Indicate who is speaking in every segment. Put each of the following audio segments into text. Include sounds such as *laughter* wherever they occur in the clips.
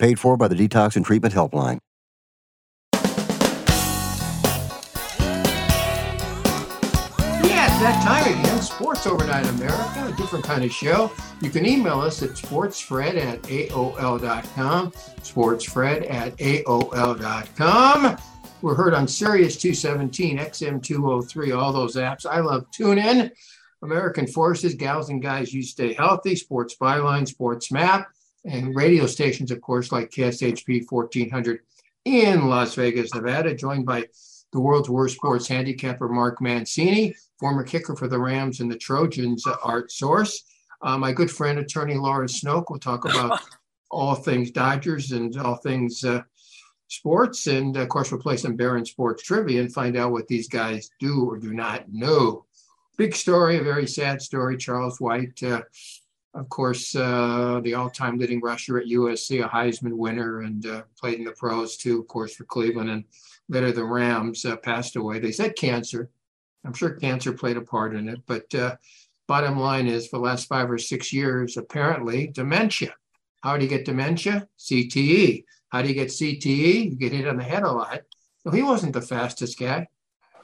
Speaker 1: Paid for by the Detox and Treatment Helpline.
Speaker 2: Yeah, that time again. Sports Overnight America, a different kind of show. You can email us at sportsfred at AOL.com. Sportsfred at AOL.com. We're heard on Sirius 217, XM 203, all those apps. I love TuneIn. American Forces, Gals and Guys, You Stay Healthy, Sports Byline, Sports Map, and radio stations, of course, like KSHP 1400 in Las Vegas, Nevada, joined by the world's worst sports handicapper, Mark Mancini, former kicker for the Rams and the Trojans, Art Source. Uh, my good friend, attorney Laura Snoke, will talk about *laughs* all things Dodgers and all things uh, sports. And of course, we'll play some Barron Sports trivia and find out what these guys do or do not know. Big story, a very sad story. Charles White, uh, of course, uh, the all time leading rusher at USC, a Heisman winner, and uh, played in the pros too, of course, for Cleveland and later the Rams, uh, passed away. They said cancer. I'm sure cancer played a part in it. But uh, bottom line is, for the last five or six years, apparently, dementia. How do you get dementia? CTE. How do you get CTE? You get hit on the head a lot. So he wasn't the fastest guy.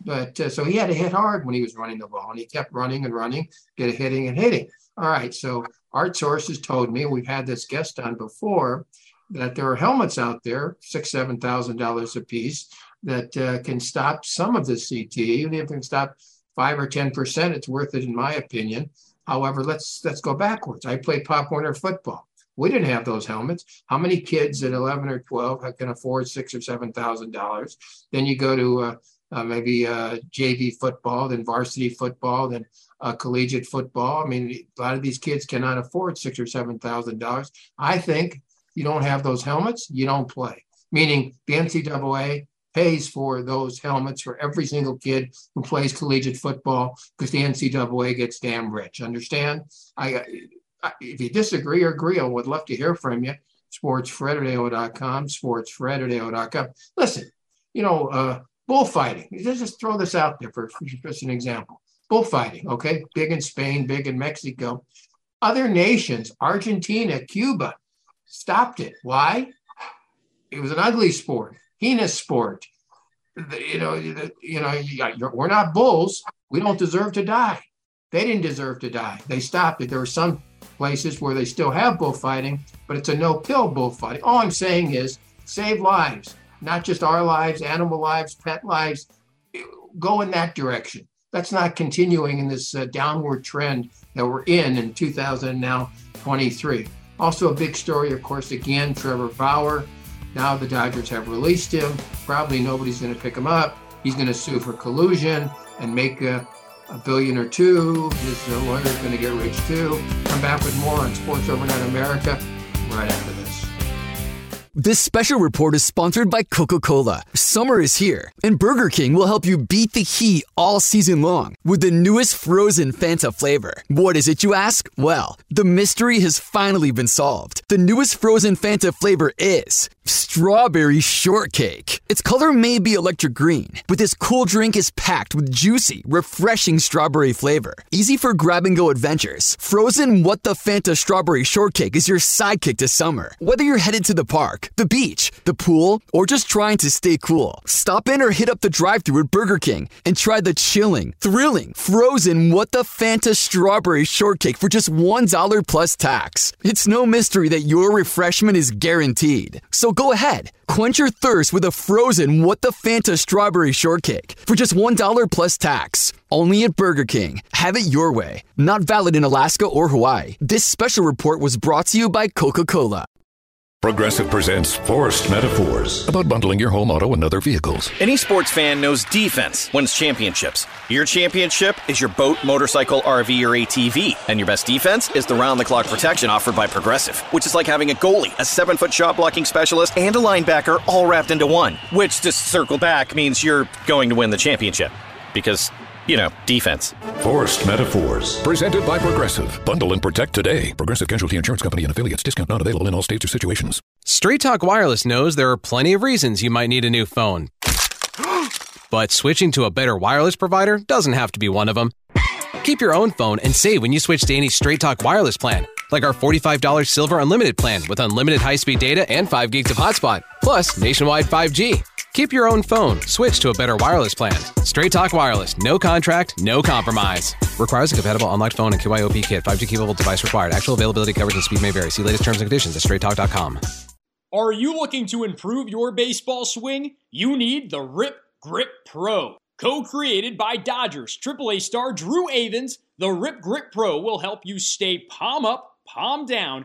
Speaker 2: But uh, so he had to hit hard when he was running the ball, and he kept running and running, get hitting and hitting. All right. So Art Sources told me we've had this guest on before that there are helmets out there, six, seven thousand dollars a piece, that uh, can stop some of the CTE. Even if it can stop five or ten percent, it's worth it in my opinion. However, let's let's go backwards. I played Pop Warner football. We didn't have those helmets. How many kids at 11 or 12 can afford six or seven thousand dollars? Then you go to uh, uh, maybe uh, JV football, then varsity football, then uh, collegiate football. I mean, a lot of these kids cannot afford six or seven thousand dollars. I think you don't have those helmets, you don't play. Meaning the NCAA pays for those helmets for every single kid who plays collegiate football because the NCAA gets damn rich. Understand? I, I if you disagree or agree, I would love to hear from you. SportsFred at AO.com, SportsFred at AO.com. Listen, you know, uh, bullfighting. Let's just throw this out there for, for just an example. Bullfighting, okay? Big in Spain, big in Mexico. Other nations, Argentina, Cuba, stopped it. Why? It was an ugly sport, heinous sport. You know, you know, we're not bulls. We don't deserve to die. They didn't deserve to die. They stopped it. There are some places where they still have bullfighting, but it's a no-kill bullfighting. All I'm saying is save lives not just our lives, animal lives, pet lives, go in that direction. That's not continuing in this uh, downward trend that we're in in 2023. Also, a big story, of course, again, Trevor Bauer. Now the Dodgers have released him. Probably nobody's going to pick him up. He's going to sue for collusion and make a, a billion or two. His uh, lawyer's going to get rich too. Come back with more on Sports Overnight America right after this.
Speaker 3: This special report is sponsored by Coca Cola. Summer is here, and Burger King will help you beat the heat all season long with the newest frozen Fanta flavor. What is it, you ask? Well, the mystery has finally been solved. The newest frozen Fanta flavor is strawberry shortcake. Its color may be electric green, but this cool drink is packed with juicy, refreshing strawberry flavor. Easy for grab and go adventures. Frozen What the Fanta strawberry shortcake is your sidekick to summer. Whether you're headed to the park, the beach, the pool, or just trying to stay cool, stop in or hit up the drive thru at Burger King and try the chilling, thrilling, frozen What the Fanta strawberry shortcake for just $1 plus tax. It's no mystery that your refreshment is guaranteed. So go ahead, Quench your thirst with a frozen What the Fanta strawberry shortcake for just $1 plus tax. Only at Burger King. Have it your way. Not valid in Alaska or Hawaii. This special report was brought to you by Coca Cola.
Speaker 4: Progressive presents Forced Metaphors about bundling your home auto and other vehicles.
Speaker 5: Any sports fan knows defense wins championships. Your championship is your boat, motorcycle, RV, or ATV. And your best defense is the round the clock protection offered by Progressive, which is like having a goalie, a seven foot shot blocking specialist, and a linebacker all wrapped into one. Which, to circle back, means you're going to win the championship. Because you know, defense.
Speaker 4: Forced Metaphors. Presented by Progressive. Bundle and protect today. Progressive Casualty Insurance Company and affiliates. Discount not available in all states or situations.
Speaker 6: Straight Talk Wireless knows there are plenty of reasons you might need a new phone. *gasps* but switching to a better wireless provider doesn't have to be one of them. Keep your own phone and save when you switch to any Straight Talk Wireless plan, like our $45 Silver Unlimited plan with unlimited high speed data and 5 gigs of hotspot, plus nationwide 5G. Keep your own phone. Switch to a better wireless plan. Straight Talk Wireless. No contract, no compromise. Requires a compatible unlocked phone and KYOP kit. 5G capable device required. Actual availability, coverage, and speed may vary. See latest terms and conditions at straighttalk.com.
Speaker 7: Are you looking to improve your baseball swing? You need the Rip Grip Pro. Co-created by Dodgers AAA star Drew Avans, the Rip Grip Pro will help you stay palm up palm down,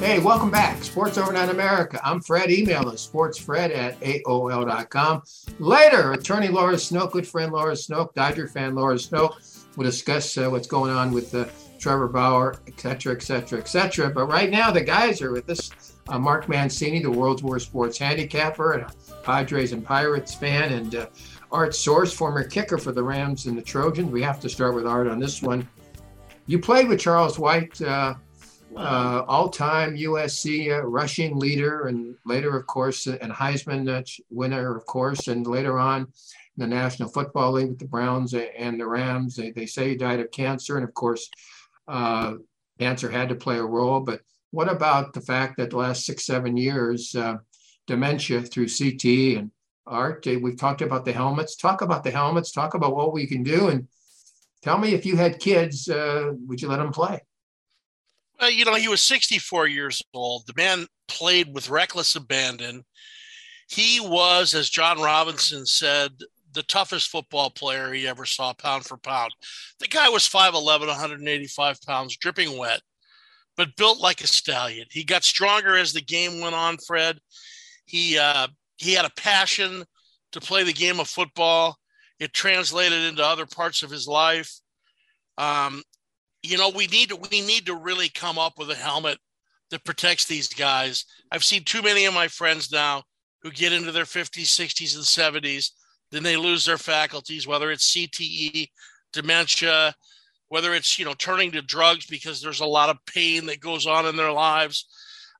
Speaker 2: Hey, welcome back. Sports Overnight America. I'm Fred. Email us, sportsfred at AOL.com. Later, attorney Laura Snook, good friend Laura Snook, Dodger fan Laura Snook, will discuss uh, what's going on with uh, Trevor Bauer, et cetera, et cetera, et cetera. But right now, the guys are with us. Uh, Mark Mancini, the world's worst sports handicapper and a Padres and Pirates fan, and uh, Art Source, former kicker for the Rams and the Trojans. We have to start with Art on this one. You played with Charles White uh, all-time USC uh, rushing leader, and later, of course, uh, and Heisman uh, winner, of course, and later on the National Football League with the Browns and the Rams. They, they say he died of cancer, and of course, uh, cancer had to play a role. But what about the fact that the last six, seven years, uh, dementia through CT and art? We've talked about the helmets. Talk about the helmets. Talk about what we can do, and tell me if you had kids, would you let them play?
Speaker 8: You know, he was 64 years old. The man played with reckless abandon. He was, as John Robinson said, the toughest football player he ever saw, pound for pound. The guy was 5'11, 185 pounds, dripping wet, but built like a stallion. He got stronger as the game went on, Fred. He, uh, he had a passion to play the game of football. It translated into other parts of his life. Um, you know, we need to we need to really come up with a helmet that protects these guys. I've seen too many of my friends now who get into their 50s, 60s, and 70s, then they lose their faculties, whether it's CTE, dementia, whether it's you know turning to drugs because there's a lot of pain that goes on in their lives.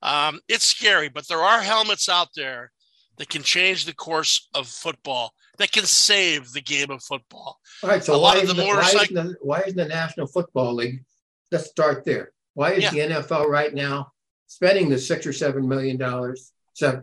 Speaker 8: Um, it's scary, but there are helmets out there that can change the course of football that can save the game of football.
Speaker 2: All right. So a why, lot of the, the motorcycle. Why isn't the, why isn't the National Football League? Let's start there. Why is yeah. the NFL right now spending the six or seven million dollars,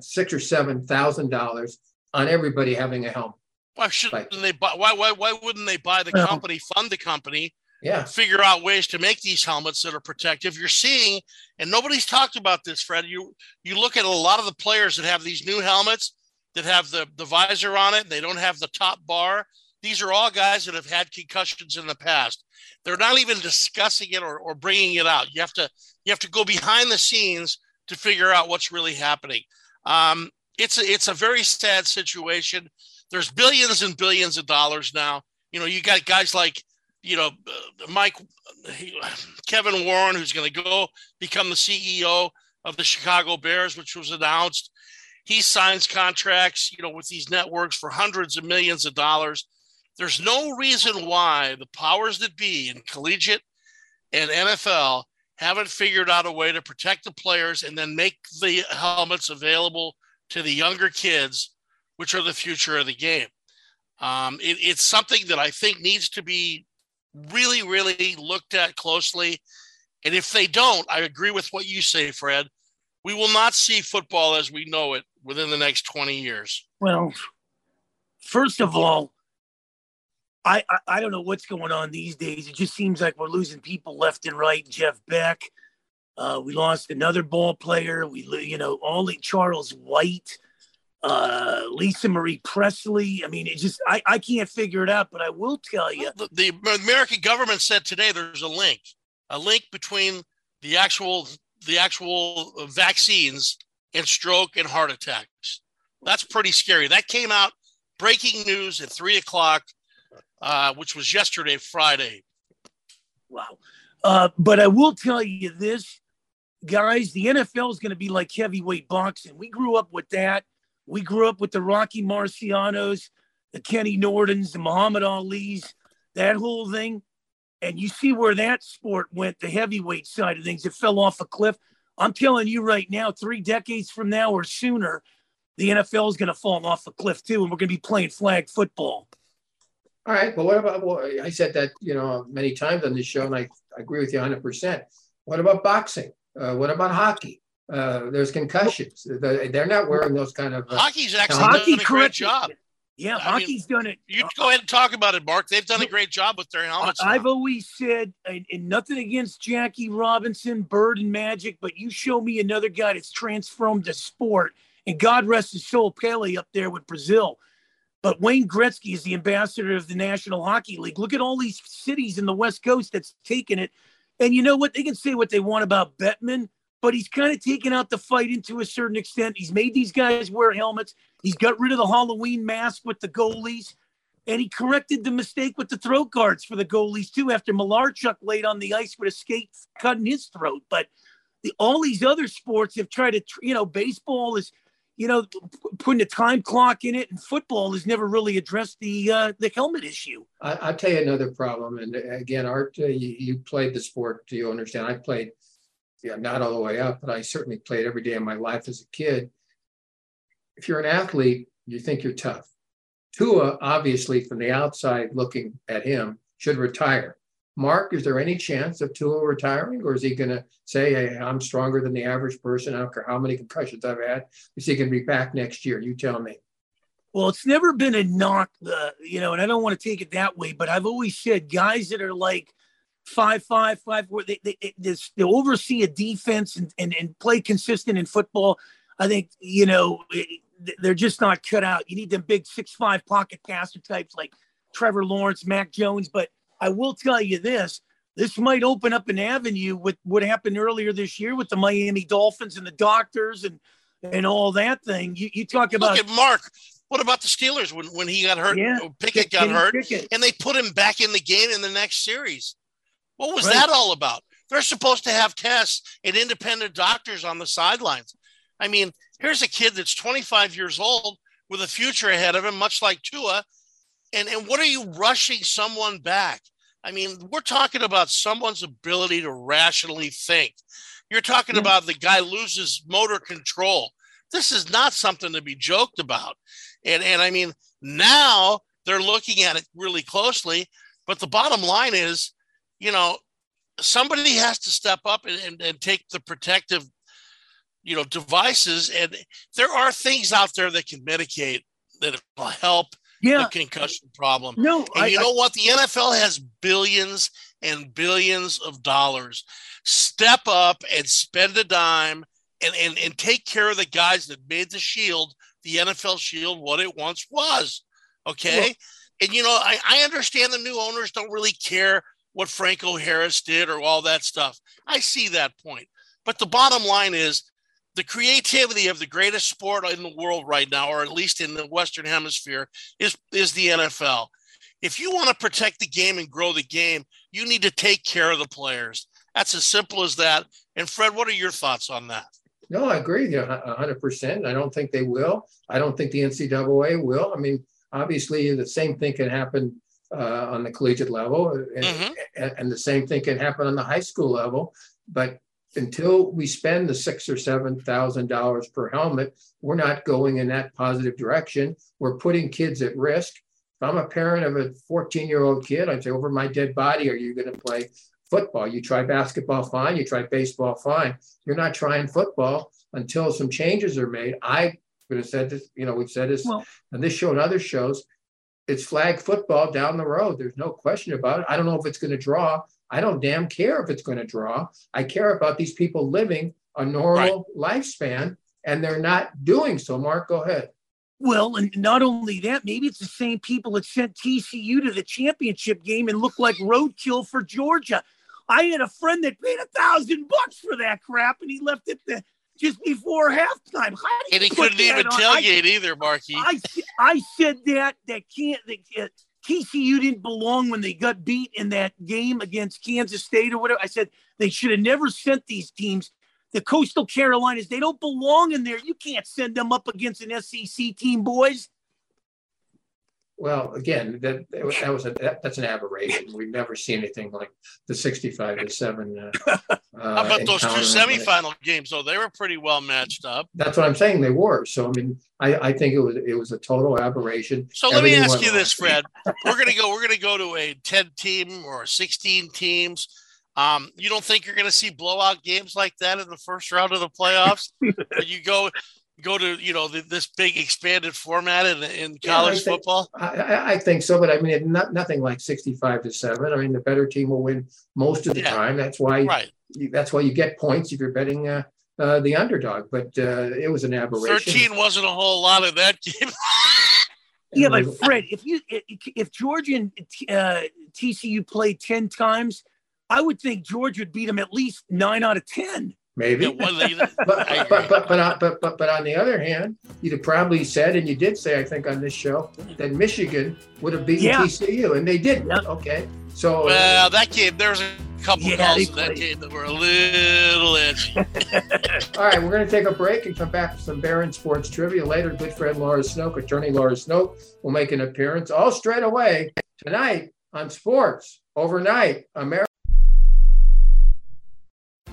Speaker 2: six or seven thousand dollars on everybody having a helmet?
Speaker 8: Why shouldn't like, they buy? Why, why why wouldn't they buy the company, fund the company,
Speaker 2: yeah,
Speaker 8: figure out ways to make these helmets that are protective? You're seeing, and nobody's talked about this, Fred. You you look at a lot of the players that have these new helmets that have the, the visor on it. They don't have the top bar. These are all guys that have had concussions in the past. They're not even discussing it or, or bringing it out. You have to you have to go behind the scenes to figure out what's really happening. Um, it's a, it's a very sad situation. There's billions and billions of dollars now. You know, you got guys like you know uh, Mike Kevin Warren, who's going to go become the CEO of the Chicago Bears, which was announced he signs contracts, you know, with these networks for hundreds of millions of dollars. There's no reason why the powers that be in collegiate and NFL haven't figured out a way to protect the players and then make the helmets available to the younger kids, which are the future of the game. Um, it, it's something that I think needs to be really, really looked at closely. And if they don't, I agree with what you say, Fred. We will not see football as we know it within the next 20 years.
Speaker 9: Well, first of all, I, I, I don't know what's going on these days. It just seems like we're losing people left and right. Jeff Beck, uh, we lost another ball player. We, you know, only Charles White, uh, Lisa Marie Presley. I mean, it just I, I can't figure it out. But I will tell you,
Speaker 8: the, the American government said today there's a link, a link between the actual the actual vaccines and stroke and heart attacks. That's pretty scary. That came out breaking news at three o'clock, uh, which was yesterday, Friday.
Speaker 9: Wow. Uh, but I will tell you this, guys, the NFL is going to be like heavyweight boxing. We grew up with that. We grew up with the Rocky Marcianos, the Kenny Nortons, the Muhammad Ali's, that whole thing. And you see where that sport went, the heavyweight side of things. It fell off a cliff. I'm telling you right now, three decades from now or sooner, the NFL is going to fall off a cliff too, and we're going to be playing flag football.
Speaker 2: All right. Well, what about, well, I said that, you know, many times on this show, and I, I agree with you 100%. What about boxing? Uh, what about hockey? Uh, there's concussions. They're not wearing those kind of.
Speaker 8: Uh, Hockey's actually hockey done a great job.
Speaker 9: Yeah, I hockey's
Speaker 8: mean,
Speaker 9: done it.
Speaker 8: You go ahead and talk about it, Mark. They've done a great job with their helmets.
Speaker 9: I've now. always said, and, and, nothing against Jackie Robinson, Bird, and Magic, but you show me another guy that's transformed the sport, and God rest his soul, Pele up there with Brazil. But Wayne Gretzky is the ambassador of the National Hockey League. Look at all these cities in the West Coast that's taken it. And you know what? They can say what they want about Bettman but he's kind of taken out the fight into a certain extent. He's made these guys wear helmets. He's got rid of the Halloween mask with the goalies, and he corrected the mistake with the throat guards for the goalies too. After Malarchuk laid on the ice with a skate cutting his throat, but the, all these other sports have tried to, you know, baseball is, you know, putting a time clock in it, and football has never really addressed the uh, the helmet issue.
Speaker 2: I, will tell you another problem, and again, Art, uh, you, you played the sport. Do you understand? I played yeah, not all the way up, but I certainly played every day of my life as a kid. If you're an athlete, you think you're tough. Tua, obviously, from the outside looking at him, should retire. Mark, is there any chance of Tua retiring, or is he going to say, hey, I'm stronger than the average person? I don't care how many concussions I've had. Is he going to be back next year? You tell me.
Speaker 9: Well, it's never been a knock, uh, you know, and I don't want to take it that way, but I've always said guys that are like five five five four. They they, they, they oversee a defense and, and and play consistent in football. I think you know eh, they're just not cut out. You need them big six five pocket passer types like Trevor Lawrence, Mac Jones. But I will tell you this: this might open up an avenue with what happened earlier this year with the Miami Dolphins and the doctors and and all that thing. You you talk about
Speaker 8: look at Mark. What about the Steelers when, when he got hurt? Yeah, Pickett got hurt, Pickett. and they put him back in the game in the next series. What was right. that all about? They're supposed to have tests and independent doctors on the sidelines. I mean, here's a kid that's 25 years old with a future ahead of him, much like Tua. And, and what are you rushing someone back? I mean, we're talking about someone's ability to rationally think. You're talking about the guy loses motor control. This is not something to be joked about. And, and I mean, now they're looking at it really closely. But the bottom line is you know, somebody has to step up and, and, and take the protective, you know, devices. And there are things out there that can mitigate that will help yeah. the concussion problem.
Speaker 9: No,
Speaker 8: and I, you know I, what? The NFL has billions and billions of dollars. Step up and spend a dime and, and, and take care of the guys that made the shield, the NFL shield, what it once was. Okay. Well, and you know, I, I understand the new owners don't really care what Franco Harris did or all that stuff. I see that point. But the bottom line is the creativity of the greatest sport in the world right now, or at least in the Western Hemisphere, is, is the NFL. If you want to protect the game and grow the game, you need to take care of the players. That's as simple as that. And Fred, what are your thoughts on that?
Speaker 2: No, I agree with you 100%. I don't think they will. I don't think the NCAA will. I mean, obviously, the same thing can happen uh, on the collegiate level, and, mm-hmm. and, and, the same thing can happen on the high school level. But until we spend the six or seven thousand dollars per helmet, we're not going in that positive direction. We're putting kids at risk. If I'm a parent of a 14 year old kid, I'd say, over my dead body, are you going to play football. You try basketball, fine. You try baseball, fine. You're not trying football until some changes are made. I would have said this, you know, we've said this
Speaker 9: Well-
Speaker 2: on this show and other shows. It's flag football down the road. There's no question about it. I don't know if it's going to draw. I don't damn care if it's going to draw. I care about these people living a normal lifespan, and they're not doing so. Mark, go ahead.
Speaker 9: Well, and not only that, maybe it's the same people that sent TCU to the championship game and looked like roadkill for Georgia. I had a friend that paid a thousand bucks for that crap, and he left it the, just before halftime. How do
Speaker 8: And he couldn't even
Speaker 9: on? I-
Speaker 8: tailgate either, Marky.
Speaker 9: I, I said that that can't that TCU didn't belong when they got beat in that game against Kansas State or whatever. I said they should have never sent these teams. The Coastal Carolinas, they don't belong in there. You can't send them up against an SEC team, boys.
Speaker 2: Well, again, that that was- a that, that's an aberration. We've never seen anything like the sixty-five to seven. Uh, *laughs*
Speaker 8: How about those two
Speaker 2: encounter.
Speaker 8: semifinal games, though? They were pretty well matched up.
Speaker 2: That's what I'm saying. They were. So I mean, I, I think it was it was a total aberration.
Speaker 8: So let me ask you
Speaker 2: wrong.
Speaker 8: this, Fred. *laughs* We're gonna go. We're gonna go to a ten team or sixteen teams. Um, you don't think you're gonna see blowout games like that in the first round of the playoffs? *laughs* You go go to you know the, this big expanded format in, in
Speaker 2: Yeah,
Speaker 8: college
Speaker 2: I think-
Speaker 8: football?
Speaker 2: I, I, I think so, but I mean, not, nothing like sixty-five to seven. I mean, the better team will win most of the
Speaker 8: Yeah.
Speaker 2: time. That's why
Speaker 8: Right.
Speaker 2: you, that's why you get points if you're betting uh, uh, the underdog. But uh, it was an aberration.
Speaker 8: Thirteen wasn't a whole lot of that game. *laughs*
Speaker 9: Yeah, but Fred, if you if, if Georgia and uh, TCU played ten times, I would think Georgia would beat them at least nine out of ten.
Speaker 2: Maybe.
Speaker 8: It wasn't *laughs*
Speaker 2: but, but, but, but, on- but, but, but on the other hand, you'd have probably said, and you did say, I think on this show, that Michigan would have beaten
Speaker 9: Yeah.
Speaker 2: TCU, and they didn't.
Speaker 9: Yeah.
Speaker 2: Okay. So,
Speaker 8: Well, that game there was a couple
Speaker 9: Yeah,
Speaker 8: calls in that game that were a little edgy. *laughs*
Speaker 2: all right, we're going to take a break and come back with some Barron Sports trivia later. Good friend Laura Snoke, attorney Laura Snoke, will make an appearance all straight away tonight on Sports Overnight America.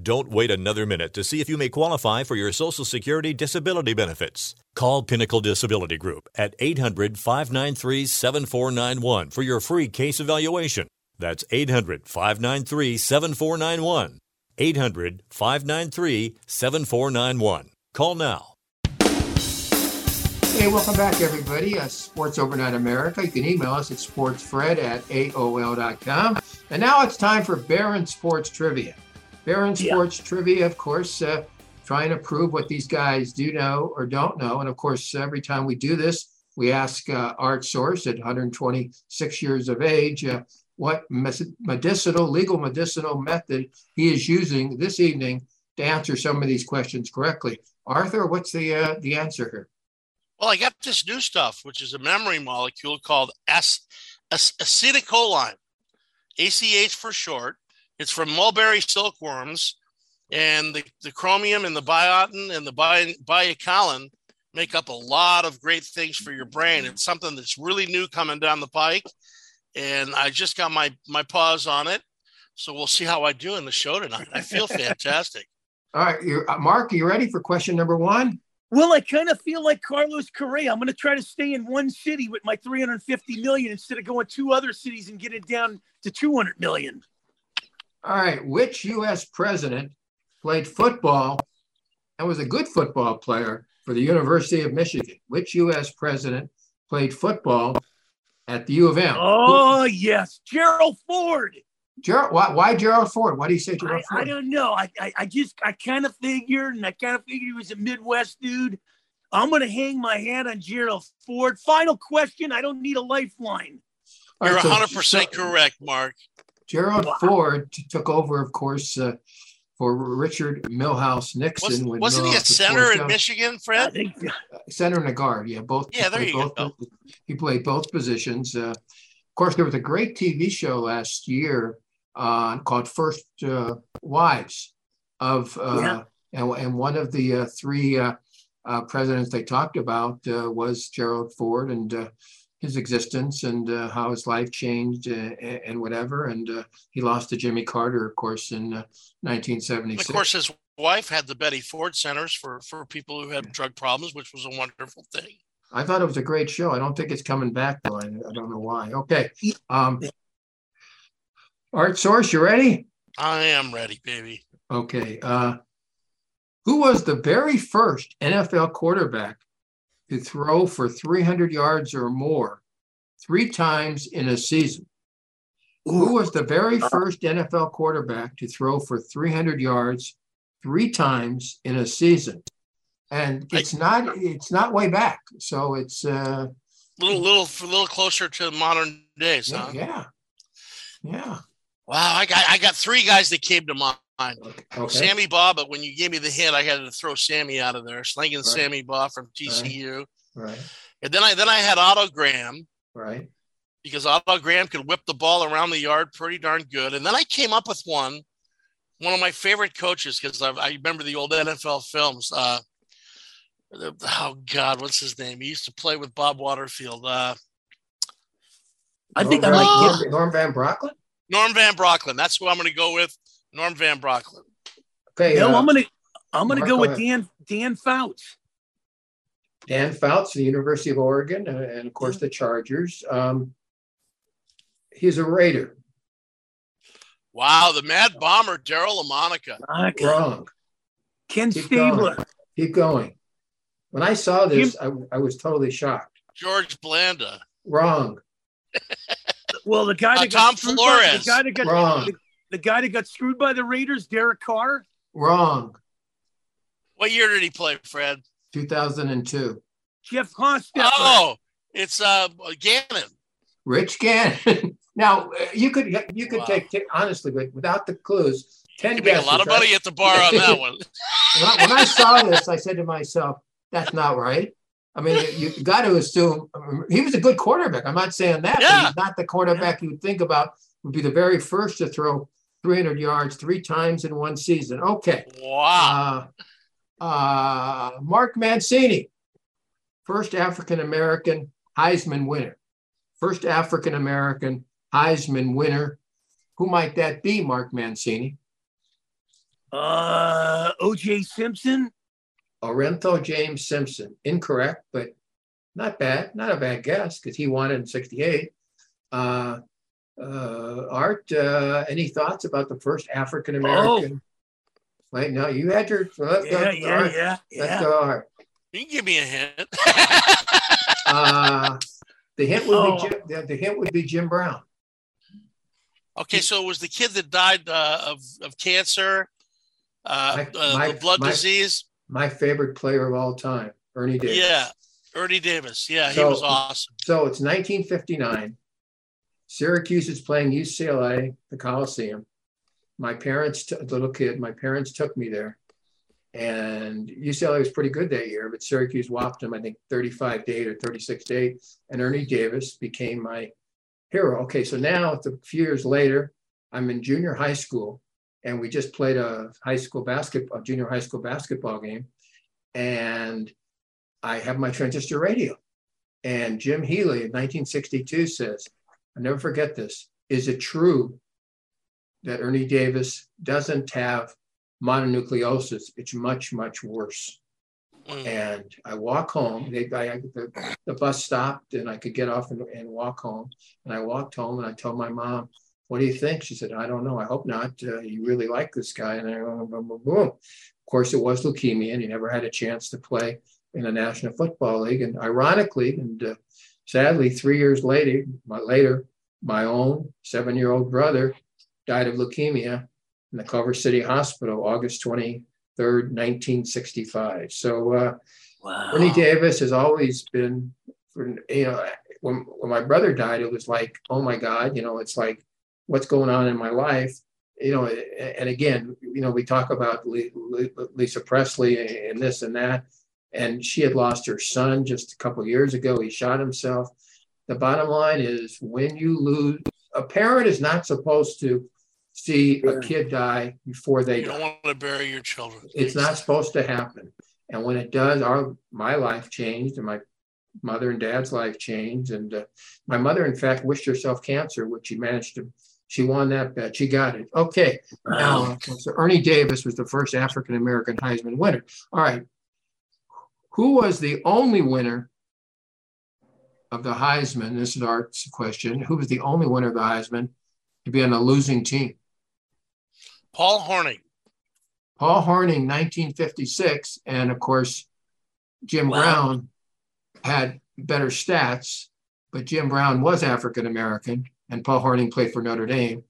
Speaker 10: Don't wait another minute to see if you may qualify for your Social Security disability benefits. Call Pinnacle Disability Group at 800 593 7491 for your free case evaluation. That's 800 593 7491. 800 593 7491. Call now.
Speaker 2: Hey, welcome back, everybody. Uh, Sports Overnight America. You can email us at sportsfred at AOL.com. And now it's time for Barron Sports Trivia. Barron
Speaker 9: Yeah.
Speaker 2: Sports Trivia, of course, uh, trying to prove what these guys do know or don't know. And of course, every time we do this, we ask uh, Art Source at 126 years of age uh, what mes- medicinal, legal medicinal method he is using this evening to answer some of these questions correctly. Arthur, what's the uh, the answer here?
Speaker 8: Well, I got this new stuff, which is a memory molecule called ac- ac- acetylcholine, ACH for short. It's from mulberry silkworms, and the, the chromium and the biotin and the bi- biocolin make up a lot of great things for your brain. It's something that's really new coming down the pike, and I just got my my paws on it. So we'll see how I do in the show tonight. I feel *laughs* fantastic.
Speaker 2: All right, you're, uh, Mark, are you ready for question number one?
Speaker 9: Well, I kind of feel like Carlos Correa. I'm going to try to stay in one city with my 350 million instead of going two other cities and get it down to 200 million.
Speaker 2: All right, which U.S. president played football and was a good football player for the University of Michigan? Which U.S. president played football at the U of M?
Speaker 9: Oh, yes. Gerald Ford.
Speaker 2: Gerald, why, why Gerald Ford? Why do you say Gerald
Speaker 9: I, I don't know. I, I, I just, I kind of figured, and I kind of figured he was a Midwest dude. I'm going to hang my hat on Gerald Ford. Final question. I don't need a lifeline.
Speaker 8: You're 100% correct, Mark.
Speaker 2: Gerald Ford took over, of course, uh, for Richard Milhous Nixon.
Speaker 8: Was,
Speaker 2: when
Speaker 8: wasn't he a
Speaker 2: Milhouse
Speaker 8: center in. Michigan, Fred?
Speaker 2: center and a guard. Yeah, both.
Speaker 8: Yeah,
Speaker 2: he
Speaker 8: there
Speaker 2: played
Speaker 8: you
Speaker 2: both, He played both positions. Uh, of course, there was a great TV show last year uh, called First uh, Wives of, uh,
Speaker 9: Yeah.
Speaker 2: and, and one of the uh, three uh, uh, presidents they talked about uh, was Gerald Ford and uh, his existence and uh, how his life changed uh, and, and whatever. And uh, he lost to Jimmy Carter, of course, in uh, 1976.
Speaker 8: of course, his wife had the Betty Ford centers for, for people who had drug problems, which was a wonderful thing.
Speaker 2: I thought it was a great show. I don't think it's coming back though. I, I don't know why. Okay. Um, Art Source, you ready?
Speaker 8: I am ready, baby.
Speaker 2: Okay. Uh, who was the very first NFL quarterback to throw for 300 yards or more three times in a season? Who was the very first NFL quarterback to throw for 300 yards three times in a season? And it's not it's not way back. So it's uh
Speaker 8: Little, little, little closer to modern days,
Speaker 2: yeah,
Speaker 8: huh?
Speaker 2: yeah. Yeah.
Speaker 8: Wow, I got, I got three guys that came to mind.
Speaker 2: Okay.
Speaker 8: Sammy Baugh, but when you gave me the hint, I had to throw Sammy out of there. Slinging Sammy Baugh from TCU,
Speaker 2: Right.
Speaker 8: and then I, then I had Otto Graham
Speaker 2: Right.
Speaker 8: because Otto Graham could whip the ball around the yard pretty darn good. And then I came up with one, one of my favorite coaches because I, I remember the old NFL films. Uh, the- oh God, what's his name? He used to play with Bob Waterfield. Uh,
Speaker 9: I think I
Speaker 2: Norm
Speaker 9: might
Speaker 2: Van, Norm Van Brocklin.
Speaker 8: Norm Van Brocklin. That's who I'm going to go with. Norm Van Brocklin.
Speaker 2: Okay.
Speaker 9: No,
Speaker 2: uh,
Speaker 9: I'm gonna I'm gonna
Speaker 2: Mark,
Speaker 9: go
Speaker 2: go
Speaker 9: with
Speaker 2: ahead.
Speaker 9: Dan Dan Fouts.
Speaker 2: Dan Fouts, the University of Oregon, uh, and of course the Chargers. Um, he's a Raider.
Speaker 8: Wow, the Mad Bomber, Daryle Lamonica.
Speaker 2: Wrong.
Speaker 9: Ken
Speaker 2: Keep
Speaker 9: Stabler.
Speaker 2: going. Keep going. When I saw this, I, I was totally shocked.
Speaker 8: George Blanda.
Speaker 2: Wrong. *laughs*
Speaker 9: Well, the guy
Speaker 8: Uh,
Speaker 9: that got
Speaker 8: Tom Flores.
Speaker 9: the guy that got
Speaker 2: Wrong.
Speaker 9: the, the guy that got screwed by the Raiders, Derek Carr.
Speaker 2: Wrong.
Speaker 8: What year did he play, Fred?
Speaker 2: 2002.
Speaker 9: Jeff Hostetler.
Speaker 8: Oh, it's uh Gannon.
Speaker 2: Rich Gannon. *laughs* now uh, you could you could take, take honestly, but without the clues, ten
Speaker 8: You make a lot of
Speaker 2: right?
Speaker 8: money at the bar on that one. *laughs* *laughs*
Speaker 2: when, I, when I saw this, I said to myself, "That's not right." I mean, you, you got to assume he was a good quarterback. I'm not saying that, but
Speaker 8: Yeah.
Speaker 2: he's not the quarterback you would think about would be the very first to throw 300 yards three times in one season. Okay.
Speaker 8: Wow.
Speaker 2: Uh, uh, Mark Mancini, first African American Heisman winner. First African American Heisman winner. Who might that be, Mark Mancini?
Speaker 9: Uh, O.J. Simpson.
Speaker 2: Orenthal James Simpson. Incorrect, but not bad. Not a bad guess because he won in '68. Uh, uh, Art, uh, any thoughts about the first African American? Wait, no, you had your. Let's
Speaker 9: Yeah,
Speaker 2: go,
Speaker 9: yeah,
Speaker 2: Art.
Speaker 9: yeah,
Speaker 2: Let's go, Art.
Speaker 8: You can give me a hint. *laughs*
Speaker 2: Uh, the hint would
Speaker 9: Oh.
Speaker 2: be Jim, the, the hint would be Jim Brown.
Speaker 8: Okay, so it was the kid that died uh, of of cancer, uh,
Speaker 2: My-
Speaker 8: uh,
Speaker 2: my-
Speaker 8: the blood
Speaker 2: my-
Speaker 8: disease.
Speaker 2: My favorite player of all time, Ernie Davis.
Speaker 8: Yeah, Ernie Davis. Yeah, he was awesome.
Speaker 2: So it's 1959. Syracuse is playing UCLA, the Coliseum. My parents, t- little kid, my parents took me there. And UCLA was pretty good that year, but Syracuse whopped them, I think 35 to 8 or 36 to 8. And Ernie Davis became my hero. Okay, so now a few years later, I'm in junior high school and we just played a high school basketball, junior high school basketball game. And I have my transistor radio. And Jim Healy in 1962 says, I never forget this. Is it true that Ernie Davis doesn't have mononucleosis? It's much, much worse.
Speaker 8: Mm.
Speaker 2: And I walk home. They, I, the, the bus stopped and I could get off and, and walk home. And I walked home and I told my mom, What do you think? She said, I don't know. I hope not. Uh, you really like this guy. And I boom, boom, boom. Of course, it was leukemia and he never had a chance to play in the National Football League. And ironically, and uh, sadly, three years later, my, later, my own seven year old brother died of leukemia in the Culver City Hospital, August 23rd, 1965. So, uh,
Speaker 9: Wow.
Speaker 2: Ernie Davis has always been, you know, when, when my brother died, it was like, oh my God, you know, it's like, what's going on in my life? You know, and again, you know, we talk about Lisa Presley and this and that, and she had lost her son just a couple of years ago. He shot himself. The bottom line is when you lose, a parent is not supposed to see a kid die before they
Speaker 8: You don't want to bury your children.
Speaker 2: it's not supposed to happen. And when it does, our my life changed, and my mother and dad's life changed. And uh, my mother, in fact, wished herself cancer, which she managed to. She won that bet. She got it. Okay. Now, uh, so Ernie Davis was the first African American Heisman winner. All right. Who was the only winner of the Heisman? This is our question. Who was the only winner of the Heisman to be on a losing team?
Speaker 8: Paul Hornung.
Speaker 2: Paul Hornung, 1956, and of course, Jim
Speaker 9: Wow.
Speaker 2: Brown had better stats, but Jim Brown was African American, and Paul Hornung played for Notre Dame.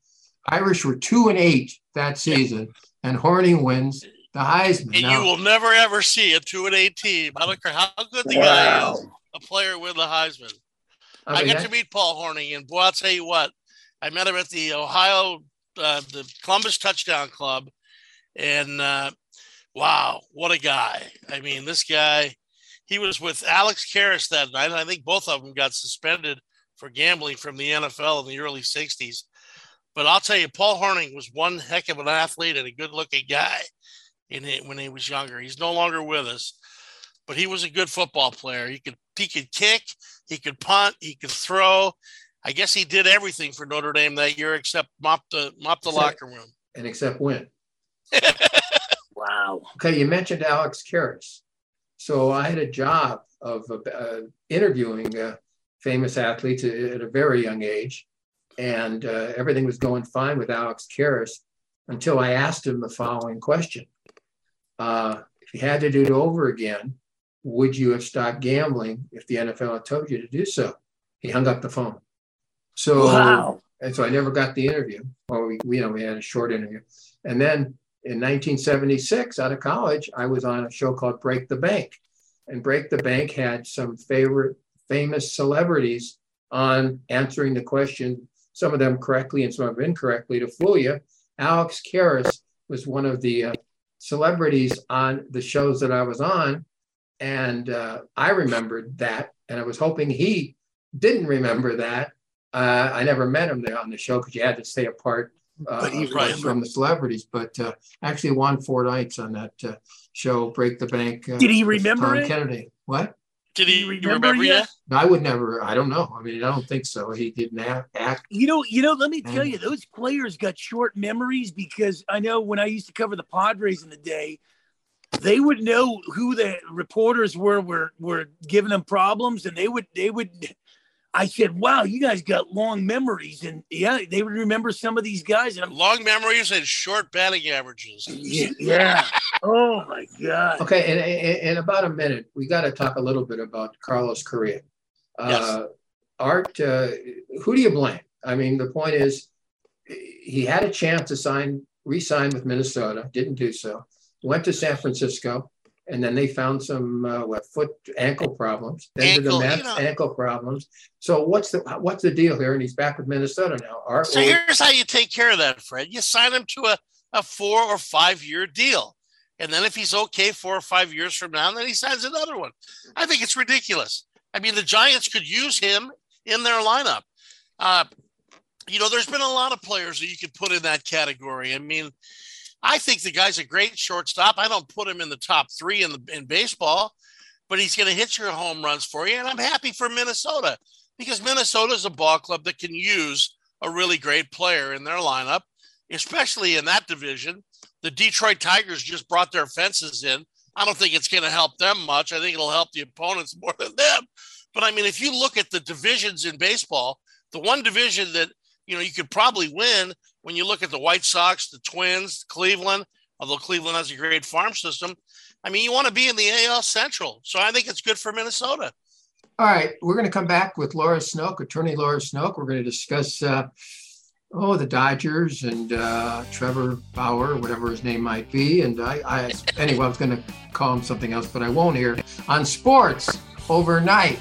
Speaker 2: Irish were two and eight that season, and Hornung wins the Heisman.
Speaker 8: And
Speaker 2: Now-
Speaker 8: you will never ever see a two and eight team. I don't care how good the guy is, a player win the Heisman.
Speaker 2: I
Speaker 8: I,
Speaker 2: mean,
Speaker 8: got
Speaker 2: that-
Speaker 8: to meet Paul Hornung, and boy, I'll tell you what, I met him at the Ohio, uh, the Columbus Touchdown Club, and uh, wow, what a guy! I mean, this guy, he was with Alex Karras that night. and I think both of them got suspended for gambling from the NFL in the early '60s. But I'll tell you, Paul Hornung was one heck of an athlete and a good-looking guy in it when he was younger. He's no longer with us, but he was a good football player. He could he could kick, he could punt, he could throw. I guess he did everything for Notre Dame that year except mop the mop the
Speaker 2: Except-
Speaker 8: locker room.
Speaker 2: and except win. *laughs*
Speaker 9: Wow.
Speaker 2: Okay, you mentioned Alex Karras. So I had a job of uh, interviewing uh, famous athletes at at a very young age, and uh, everything was going fine with Alex Karras until I asked him the following question: uh, If you had to do it over again, would you have stopped gambling if the NFL had told you to do so? He hung up the phone. So
Speaker 9: Wow.
Speaker 2: and so I never got the interview. Well, we, we you know we had a short interview, and then in 1976, out of college, I was on a show called Break the Bank, and Break the Bank had some favorite famous celebrities on answering the question, some of them correctly and some of them incorrectly to fool you. Alex Karras was one of the uh, celebrities on the shows that I was on, and uh, I remembered that, and I was hoping he didn't remember that. Uh, I never met him there on the show because you had to stay apart uh, from- from the celebrities. But uh, actually, won four nights on that uh, show, Break the Bank. Uh,
Speaker 9: Did he remember
Speaker 2: Tom
Speaker 9: it?
Speaker 2: Kennedy. What?
Speaker 8: Did he
Speaker 9: remember
Speaker 8: remember,
Speaker 9: you?
Speaker 8: you?
Speaker 2: I would never. I don't know. I mean, I don't think so. He didn't act. act
Speaker 9: You know, you know. Let me tell you, those players got short memories because I know when I used to cover the Padres in the day, they would know who the reporters were were were giving them problems, and they would they would. I said, "Wow, you guys got long memories," and yeah, they would remember some of these guys. And I'm,
Speaker 8: Long memories and short batting averages.
Speaker 9: yeah, yeah. Oh my god.
Speaker 2: Okay, and in, in about a minute, we got to talk a little bit about Carlos Correa. Uh, Art, uh, who do you blame? I mean, the point is, he had a chance to sign, re-sign with Minnesota, didn't do so. Went to San Francisco, and then they found some uh, what foot ankle problems. Then to the
Speaker 8: Ankle,
Speaker 2: Mets,
Speaker 8: you know.
Speaker 2: ankle problems. So what's the what's the deal here? And he's back with Minnesota now. Art,
Speaker 8: So here's how you take care of that, Fred. You sign him to a, a four or five year deal. And then if he's okay four or five years from now, then he signs another one. I think it's ridiculous. I mean, the Giants could use him in their lineup. Uh, you know, there's been a lot of players that you could put in that category. I mean, I think the guy's a great shortstop. I don't put him in the top three in the in baseball, but he's going to hit your home runs for you. And I'm happy for Minnesota because Minnesota is a ball club that can use a really great player in their lineup, especially in that division. The Detroit Tigers just brought their fences in. I don't think it's going to help them much. I think it'll help the opponents *laughs* more than them. But I mean, if you look at the divisions in baseball, the one division that you know you could probably win when you look at the White Sox, the Twins, Cleveland, although Cleveland has a great farm system. I mean, you want to be in the AL Central. So I think it's good for Minnesota.
Speaker 2: All right, we're going to come back with Laura Snoke, attorney Laura Snoke. We're going to discuss, uh, oh, the Dodgers and uh, Trevor Bauer, whatever his name might be. And I, I anyway, I was going to call him something else, but I won't here on sports overnight.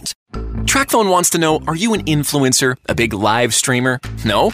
Speaker 11: Tracfone wants to know Are you an influencer? A big live streamer? No?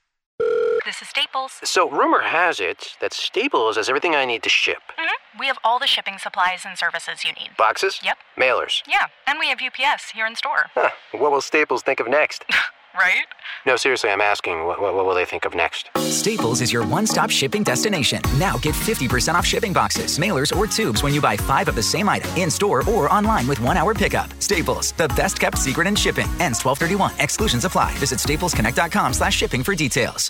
Speaker 12: This is Staples.
Speaker 13: So, rumor has it that Staples has everything I need to ship
Speaker 12: hmm We have all the shipping supplies and services you need.
Speaker 13: boxes?
Speaker 12: Yep.
Speaker 13: Mailers?
Speaker 12: Yeah, and we have UPS here in store.
Speaker 13: Huh. What will Staples think of next? *laughs*
Speaker 12: Right?
Speaker 13: no, seriously, I'm asking, what, what, what will they think of next?
Speaker 14: Staples is your one stop shipping destination. Now get 50% off shipping boxes, mailers, or tubes when you buy five of the same item in store or online with one hour pickup. Staples, the best kept secret in shipping. Ends 1231. Exclusions apply. Visit staplesconnect.com slash shipping for details.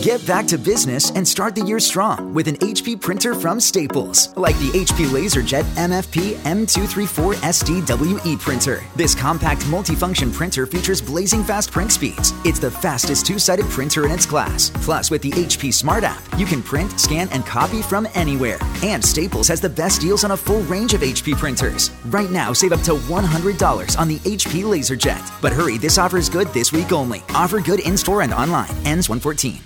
Speaker 14: Get back to business and start the year strong with an HP printer from Staples, like the HP LaserJet MFP M234 SDWE printer. This compact multifunction printer features blazing fast print speeds. It's the fastest two sided printer in its class. Plus, with the HP Smart app, you can print, scan, and copy from anywhere. And Staples has the best deals on a full range of HP printers. Right now, save up to $100 on the HP LaserJet. But hurry, this offer is good this week only. Offer good in store and online. Ends 114.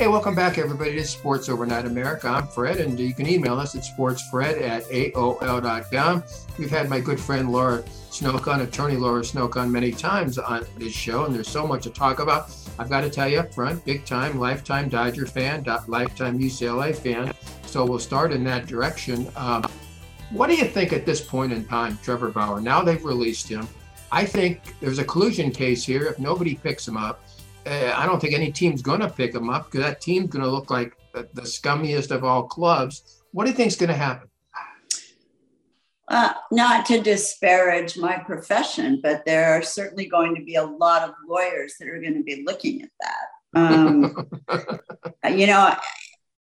Speaker 2: Hey, welcome back, everybody, to Sports Overnight America. I'm Fred, and you can email us at sportsfred at AOL.com. We've had my good friend Laura Snowcon, attorney Laura Snowcon, many times on this show, and there's so much to talk about. I've got to tell you up front, big time, lifetime Dodger fan, lifetime UCLA fan. So we'll start in that direction. Um, what do you think at this point in time, Trevor Bauer? Now they've released him. I think there's a collusion case here. If nobody picks him up, uh, I don't think any team's going to pick him up because that team's going to look like the, the, scummiest of all clubs. What do you think's going to happen?
Speaker 15: Uh, not to disparage my profession, but there are certainly going to be a lot of lawyers that are going to be looking at that. Um, *laughs* you know,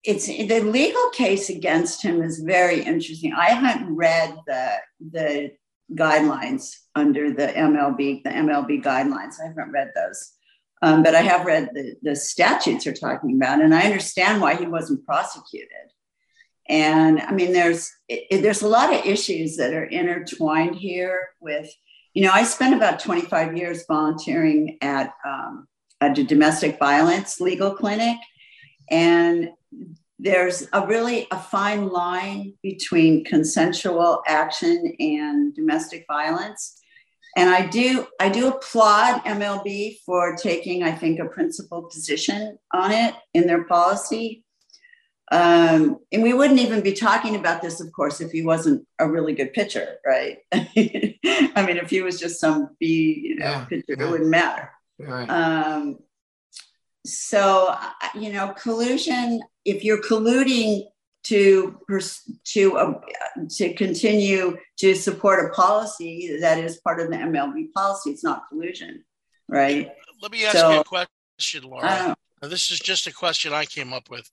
Speaker 15: it's the legal case against him is very interesting. I haven't read the the guidelines under the MLB, the MLB guidelines. I haven't read those. Um, but I have read the, the statutes are talking about, and I understand why he wasn't prosecuted. And I mean, there's it, there's a lot of issues that are intertwined here. With you know, I spent about 25 years volunteering at um, at a domestic violence legal clinic, and there's a really a fine line between consensual action and domestic violence and I do I do applaud MLB for taking, I think, a principled position on it in their policy. Um, and we wouldn't even be talking about this, of course, if he wasn't a really good pitcher, right? *laughs* I mean, if he was just some B you know, yeah, pitcher, yeah. it wouldn't matter. Right. Um, so, you know, collusion, if you're colluding to to uh, to continue to support a policy that is part of the MLB policy. It's not collusion, right?
Speaker 8: Let me ask so, you a question, Laura. This is just a question I came up with.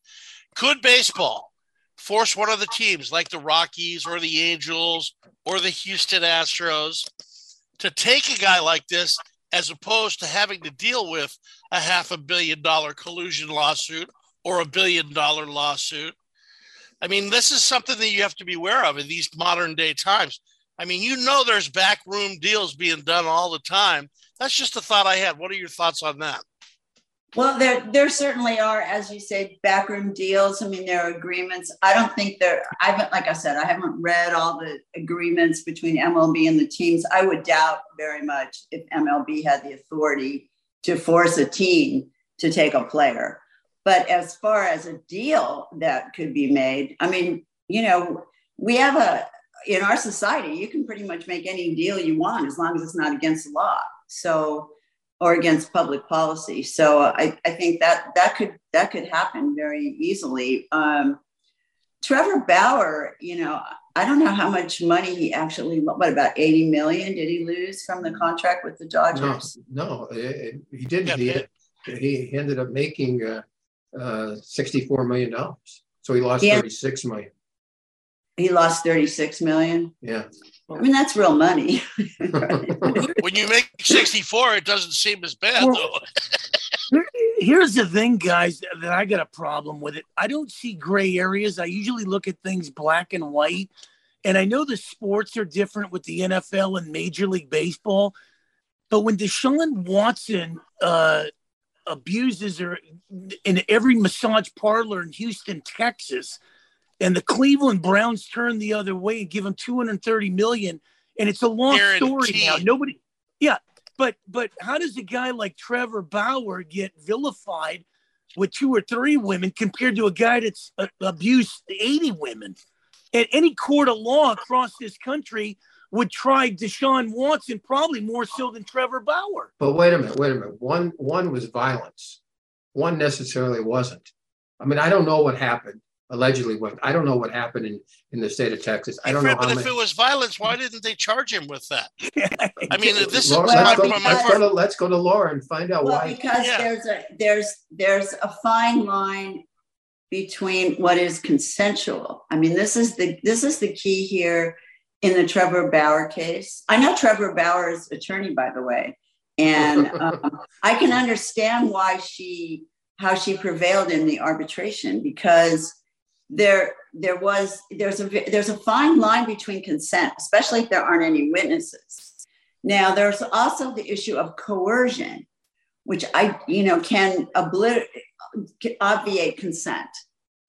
Speaker 8: Could baseball force one of the teams, like the Rockies or the Angels or the Houston Astros, to take a guy like this as opposed to having to deal with a half a billion dollar collusion lawsuit or a billion dollar lawsuit? I mean, this is something that you have to be aware of in these modern day times. I mean, you know, there's backroom deals being done all the time. That's just a thought I had. What are your thoughts on that?
Speaker 15: Well, there there certainly are, as you say, backroom deals. I mean, there are agreements. I don't think there. I haven't, like I said, I haven't read all the agreements between MLB and the teams. I would doubt very much if MLB had the authority to force a team to take a player. But as far as a deal that could be made, I mean, you know, we have a, in our society, you can pretty much make any deal you want as long as it's not against the law. So, or against public policy. So I, I think that that could that could happen very easily. Um, Trevor Bauer, you know, I don't know how much money he actually, what about 80 million did he lose from the contract with the Dodgers?
Speaker 2: No, no he didn't. Yeah, he, he ended up making uh, uh, $64 million. So he lost yeah. 36 million.
Speaker 15: He lost 36 million.
Speaker 2: Yeah.
Speaker 15: I mean, that's real money. *laughs*
Speaker 8: when you make 64, it doesn't seem as bad, well,
Speaker 9: though. here's the thing, guys, that I got a problem with it. I don't see gray areas. I usually look at things black and white. And I know the sports are different with the NFL and Major League Baseball. But when Deshaun Watson uh, abuses her in every massage parlor in Houston, Texas. And the Cleveland Browns turn the other way and give him 230 million. And it's a long story now. Nobody, yeah. But but how does a guy like Trevor Bauer get vilified with two or three women compared to a guy that's uh, abused 80 women? At any court of law across this country, would try Deshaun Watson probably more so than Trevor Bauer.
Speaker 2: But wait a minute, wait a minute. One one was violence. One necessarily wasn't. I mean, I don't know what happened. allegedly what I don't know what happened in, in the state of Texas. I don't
Speaker 8: Fred,
Speaker 2: know
Speaker 8: but
Speaker 2: how
Speaker 8: if
Speaker 2: many.
Speaker 8: it was violence, why didn't they charge him with that? I mean, this
Speaker 2: Laura,
Speaker 8: is
Speaker 2: let's, go,
Speaker 8: my,
Speaker 2: let's, go to, let's go to Laura and find out
Speaker 15: Well,
Speaker 2: why.
Speaker 15: because there's a there's there's a fine line between what is consensual. I mean, this is the this is the key here in the Trevor Bauer case. I know Trevor Bauer's attorney, by the way, and *laughs* um, I can understand why she how she prevailed in the arbitration because there there was there's a there's a fine line between consent, especially if there aren't any witnesses. Now, there's also the issue of coercion, which I you know can obliterate obviate consent.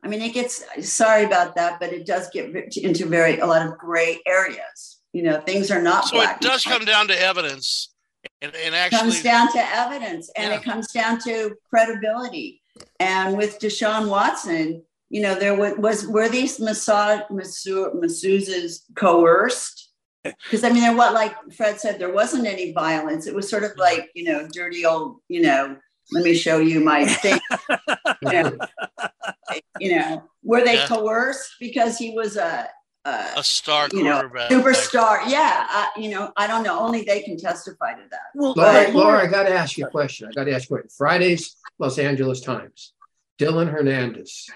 Speaker 15: I mean, it gets sorry about that, but it does get into very a lot of gray areas. You know, things are not
Speaker 8: so
Speaker 15: black
Speaker 8: it does come down to evidence, and, and
Speaker 15: It
Speaker 8: actually,
Speaker 15: comes down to evidence and it comes down to credibility. And with Deshaun Watson, you know, there was, was were these massage masseuses coerced? *laughs* Because I mean, there what like Fred said, there wasn't any violence. It was sort of mm-hmm. like you know, dirty old, you know, let me show you my thing. you, know, you know, were they
Speaker 8: Yeah.
Speaker 15: coerced because he was a, a
Speaker 8: a star
Speaker 15: you know,
Speaker 8: quarterback.
Speaker 15: superstar? Yeah, uh, you know, I don't know. Only they can testify to that.
Speaker 9: Well,
Speaker 2: Laura,
Speaker 15: But-
Speaker 2: Laura, I got to ask you a question. I got to ask you a question. Friday's Los Angeles Times. Dylan Hernandez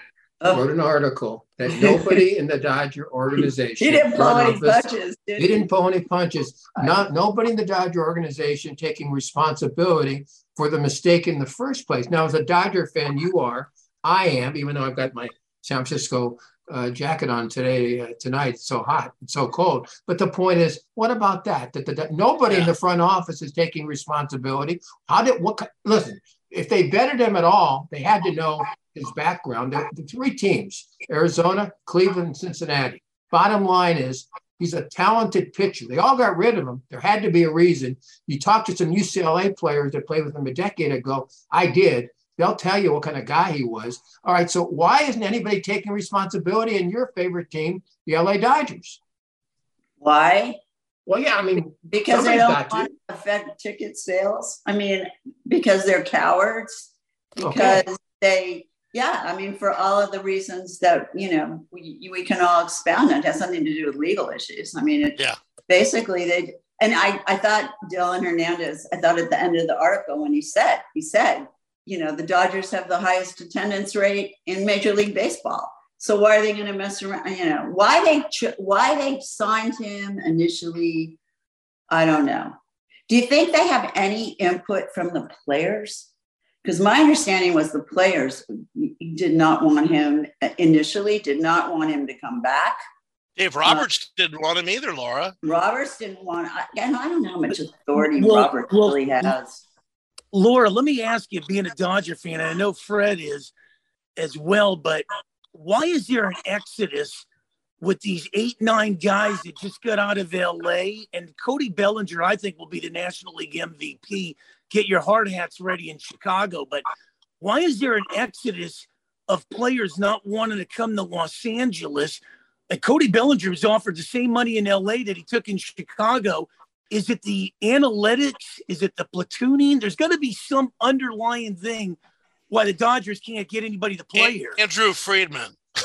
Speaker 2: wrote an article that nobody in the Dodger *laughs* organization
Speaker 15: He didn't pull any
Speaker 2: office-
Speaker 15: punches, did
Speaker 2: he didn't pull any punches. Not nobody in the Dodger organization taking responsibility for the mistake in the first place. Now, as a Dodger fan, you are. I am, even though I've got my San Francisco uh, jacket on today, uh, tonight. It's so hot, it's so cold. But the point is, what about that? That, that, that nobody in the front office is taking responsibility. How did what? Listen, if they betted him at all, they had to know his background. The, the three teams: Arizona, Cleveland, Cincinnati. Bottom line is, he's a talented pitcher. They all got rid of him. There had to be a reason. You talk to some UCLA players that played with him a decade ago. I did. They'll tell you what kind of guy he was. All right. So why isn't anybody taking responsibility in your favorite team, the LA Dodgers?
Speaker 15: Why?
Speaker 2: Well, yeah, I mean,
Speaker 15: because they don't
Speaker 2: got
Speaker 15: want to affect ticket sales. I mean, because they're cowards. Because
Speaker 2: Okay.
Speaker 15: they, yeah, I mean, for all of the reasons that you know we, we can all expound on, it has something to do with legal issues. I mean, it,
Speaker 8: yeah,
Speaker 15: basically they. And I, I thought Dylan Hernandez. I thought at the end of the article when he said, he said, you know, the Dodgers have the highest attendance rate in Major League Baseball. So why are they going to mess around? You know, why they ch- why they signed him initially? I don't know. Do you think they have any input from the players? Because my understanding was the players did not want him initially, did not want him to come back.
Speaker 8: Dave Roberts didn't want him either, Laura.
Speaker 15: Roberts didn't want. I, and I don't know how much authority
Speaker 9: Well-
Speaker 15: Roberts
Speaker 9: well,
Speaker 15: really has.
Speaker 9: Laura, let me ask you, being a Dodger fan, and I know Fred is as well, but why is there an exodus with these eight, nine guys that just got out of LA? And Cody Bellinger, I think, will be the National League MVP. Get your hard hats ready in Chicago. But why is there an exodus of players not wanting to come to Los Angeles? And Cody Bellinger was offered the same money in LA that he took in Chicago. Is it the analytics? Is it the platooning? There's got to be some underlying thing why the Dodgers can't get anybody to play here.
Speaker 8: Andrew Friedman. *laughs*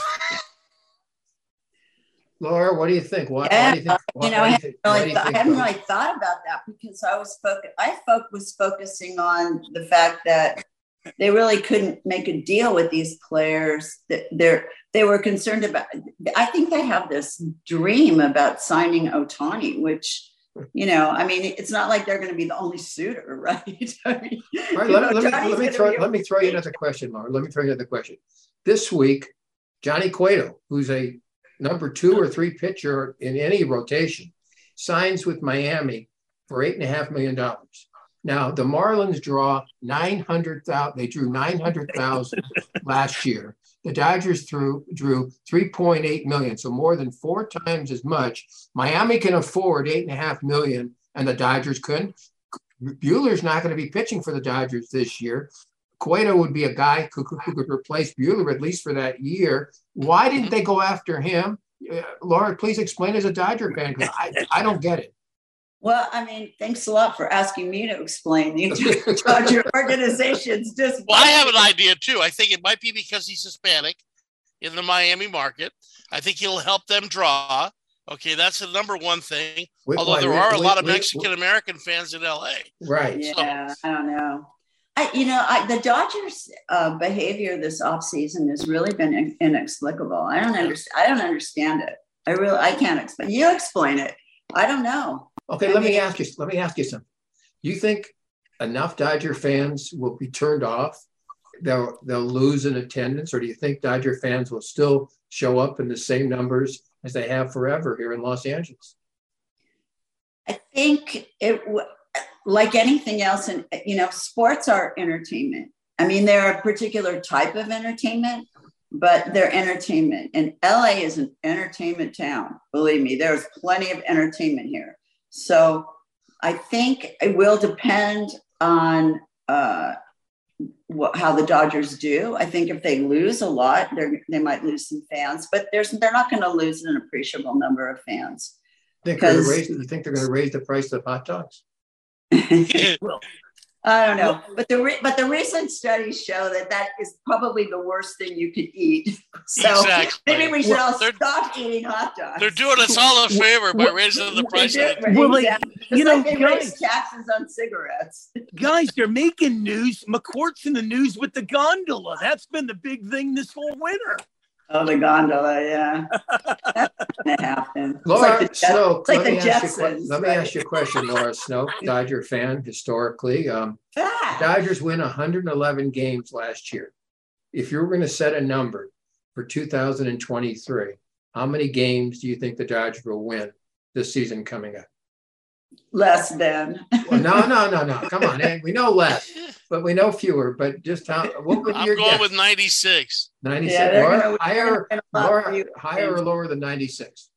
Speaker 2: Laura, what do you think? Why,
Speaker 15: Yeah,
Speaker 2: why do you think?
Speaker 15: you know,
Speaker 2: why
Speaker 15: I
Speaker 2: do you
Speaker 15: hadn't,
Speaker 2: think- why do
Speaker 15: really
Speaker 2: you
Speaker 15: thought, I
Speaker 2: think
Speaker 15: hadn't really thought about that because I was focus. I fo- was focusing on the fact that they really couldn't make a deal with these players. That they're they were concerned about. I think they have this dream about signing Ohtani, which you know, I mean, it's not like they're going to be the only suitor, *laughs* right? I mean,
Speaker 2: All right, let,
Speaker 15: know,
Speaker 2: let me, let me throw let me throw you another question, Laura. Let me throw you another question. This week, Johnny Cueto, who's a number two or three pitcher in any rotation, signs with Miami for eight and a half million dollars. Now the Marlins draw nine hundred thousand. They drew nine hundred thousand last year. The Dodgers threw drew three point eight million, so more than four times as much. Miami can afford eight and a half million, and the Dodgers couldn't. Buehler's not going to be pitching for the Dodgers this year. Cueto would be a guy who, could- who could replace Buehler at least for that year. Why didn't they go after him? Uh, Laura, please explain as a Dodger fan because I, I don't get it.
Speaker 15: Well, I mean, thanks a lot for asking me to explain the Dodger *laughs* organization's discipline.
Speaker 8: Well, I have an idea too. I think it might be because he's Hispanic, in the Miami market. I think he'll help them draw. Okay, that's the number one thing.
Speaker 2: Wait,
Speaker 8: Although
Speaker 2: wait,
Speaker 8: there
Speaker 2: wait,
Speaker 8: are a lot of Mexican American fans in LA.
Speaker 2: Right.
Speaker 15: Yeah, I don't know. I, you know, I, the Dodgers' uh, behavior this offseason has really been inexplicable. I don't understand. I don't understand it. I really, I can't explain. You explain it. I don't know.
Speaker 2: Okay,
Speaker 15: I
Speaker 2: let me ask you. Let me ask you something. You think enough Dodger fans will be turned off? They'll they'll lose in attendance, or do you think Dodger fans will still show up in the same numbers as they have forever here in Los Angeles?
Speaker 15: I think it, like anything else, and you know, sports are entertainment. I mean, they're a particular type of entertainment, but they're entertainment. And LA is an entertainment town. Believe me, there's plenty of entertainment here. So I think it will depend on uh, what, how the Dodgers do. I think if they lose a lot, they're, they might lose some fans, but there's they're not going to lose an appreciable number of fans.
Speaker 2: Think they're
Speaker 15: Because-
Speaker 2: raise, you think they're going to raise the price of hot dogs? *laughs*
Speaker 15: I don't know, but the re- but the recent studies show that that is probably the worst thing you could eat. *laughs* So
Speaker 8: Exactly.
Speaker 15: maybe we should all
Speaker 8: They're-
Speaker 15: stop eating hot dogs.
Speaker 8: They're doing us all a favor by raising the price of the
Speaker 9: Well, like,
Speaker 15: Exactly.
Speaker 9: you
Speaker 15: Just
Speaker 9: know,
Speaker 15: like they raise
Speaker 9: guys-
Speaker 15: taxes on cigarettes.
Speaker 9: Guys, they're making news. McCourt's in the news with the gondola. That's been the big thing this whole winter.
Speaker 15: Oh, the gondola, yeah. *laughs* That's gonna happen. It's
Speaker 2: Laura
Speaker 15: like the,
Speaker 2: Snow,
Speaker 15: like
Speaker 2: let,
Speaker 15: the
Speaker 2: me ask you, a que- let me ask you a question, Laura Snow, *laughs* Dodger fan historically. Um,
Speaker 15: Ah,
Speaker 2: Dodgers win 111 games last year. If you were going to set a number for 2023, how many games do you think the Dodgers will win this season coming up?
Speaker 15: Less than.
Speaker 2: Well, no, no, no, no. Come on, eh? we know less, but we know fewer. But just how? What would be
Speaker 8: I'm
Speaker 2: your
Speaker 8: going
Speaker 2: guess?
Speaker 8: with 96.
Speaker 2: 96.
Speaker 15: Yeah, they're gonna-
Speaker 2: higher,
Speaker 15: they're gonna win a lot
Speaker 2: Laura,
Speaker 15: fewer
Speaker 2: higher or lower than 96?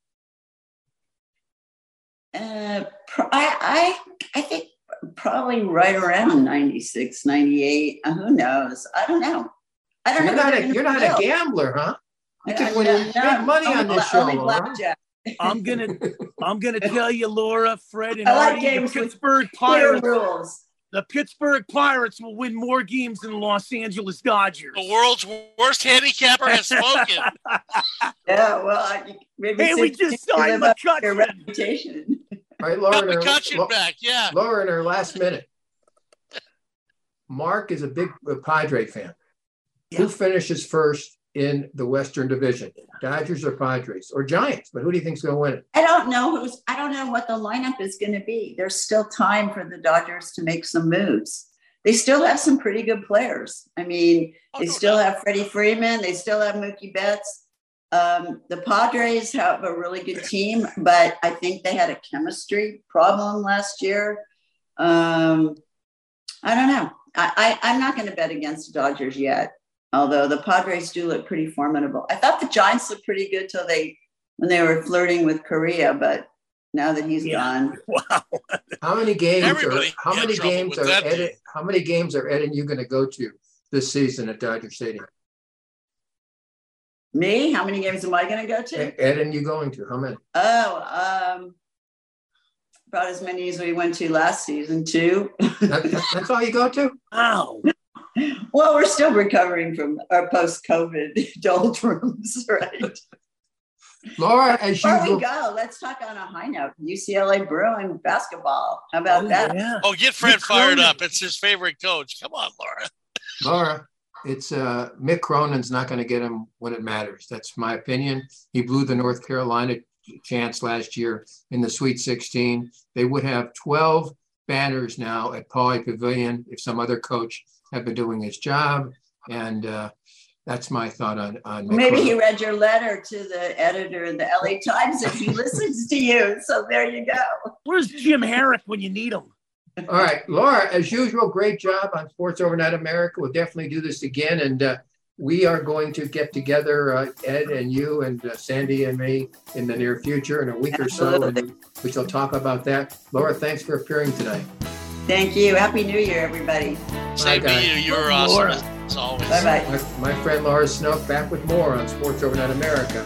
Speaker 15: Uh, I, I, I think probably right around 96, 98. Uh, who knows? I don't know. I don't
Speaker 2: You're
Speaker 15: know.
Speaker 2: not a, you're not a gambler, huh? You
Speaker 15: I-
Speaker 2: could
Speaker 15: I-
Speaker 2: win
Speaker 15: no,
Speaker 2: big
Speaker 15: no,
Speaker 2: money
Speaker 15: only
Speaker 2: on this show,
Speaker 15: only blackjack.
Speaker 9: I'm gonna I'm gonna *laughs* tell you, Laura, Fred, and
Speaker 15: I like
Speaker 9: Artie,
Speaker 15: games
Speaker 9: the
Speaker 15: with
Speaker 9: Pittsburgh
Speaker 15: Clear
Speaker 9: Pirates.
Speaker 15: rules.
Speaker 9: The Pittsburgh Pirates will win more games than the Los Angeles Dodgers.
Speaker 8: The world's worst handicapper has spoken. *laughs*
Speaker 15: Yeah, well, I, maybe
Speaker 9: Hey, we just
Speaker 15: you
Speaker 9: signed
Speaker 15: live up to your
Speaker 9: McCutcheon.
Speaker 15: reputation.
Speaker 2: All right, Laura,
Speaker 8: Got
Speaker 2: in our-
Speaker 8: McCutcheon
Speaker 2: Lo-
Speaker 8: back, yeah.
Speaker 2: Laura, in our last minute, Mark is a big uh, Padre fan. Who finishes first in the Western Division? Dodgers or Padres or Giants? But who do you think's going to win it?
Speaker 15: I don't know who's. I don't know what the lineup is going to be. There's still time for the Dodgers to make some moves. They still have some pretty good players. I mean,
Speaker 8: Oh,
Speaker 15: they still have Freddie Freeman. They still have Mookie Betts. Um, the Padres have a really good team, but I think they had a chemistry problem last year. Um, I don't know. I, I, I'm not going to bet against the Dodgers yet, although the Padres do look pretty formidable. I thought the Giants looked pretty good till they when they were flirting with Correa, but now that he's
Speaker 9: Yeah.
Speaker 15: gone, *laughs*
Speaker 9: Wow.
Speaker 2: How many games
Speaker 8: Everybody
Speaker 2: are how many games are Ed,
Speaker 8: team.
Speaker 2: how many games are Ed and you going to go to this season at Dodger Stadium?
Speaker 15: me, how many games am I going to go to?
Speaker 2: Ed and you going to how many?
Speaker 15: Oh, um, about as many as we went to last season, too. *laughs*
Speaker 2: That- that's all you go to?
Speaker 9: Wow.
Speaker 15: Well, we're still recovering from our post-COVID *laughs* doldrums, *laughs* right?
Speaker 2: Laura, as
Speaker 15: Before we
Speaker 2: usual,
Speaker 15: go, let's talk on a high note. UCLA Bruin basketball. How about
Speaker 9: Oh,
Speaker 15: that?
Speaker 9: yeah.
Speaker 8: Oh, get Fred
Speaker 9: Mick
Speaker 8: fired
Speaker 9: Cronin.
Speaker 8: up. It's his favorite coach. Come on, Laura.
Speaker 2: Laura, it's uh, Mick Cronin's not going to get him when it matters. That's my opinion. He blew the North Carolina chance last year in the Sweet 16. They would have 12 banners now at Pauley Pavilion if some other coach had been doing his job. And uh, that's my thought on on
Speaker 15: Maybe he read your letter to the editor of the LA Times and he listens to you. So there you go.
Speaker 9: Where's Jim Harrick when you need him?
Speaker 2: All right, Laura, as usual, great job on Sports Overnight America. We'll definitely do this again. And uh, we are going to get together, uh, Ed and you and uh, Sandy and me in the near future in a week or so, and we shall talk about that. Laura, thanks for appearing tonight.
Speaker 15: Thank you. Happy New Year, everybody.
Speaker 8: Same to you. You're awesome
Speaker 9: Laura.
Speaker 8: as, as always.
Speaker 15: Bye bye.
Speaker 2: My, my friend Laura Snook back with more on Sports Overnight America.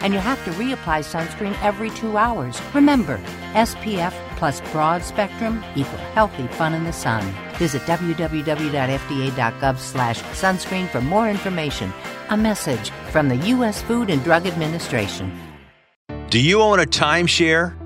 Speaker 16: And you have to reapply sunscreen every two hours. Remember, SPF plus broad spectrum equal healthy fun in the sun. Visit www.fda.gov slash sunscreen for more information. A message from the U.S. Food and Drug Administration.
Speaker 17: Do you own a timeshare?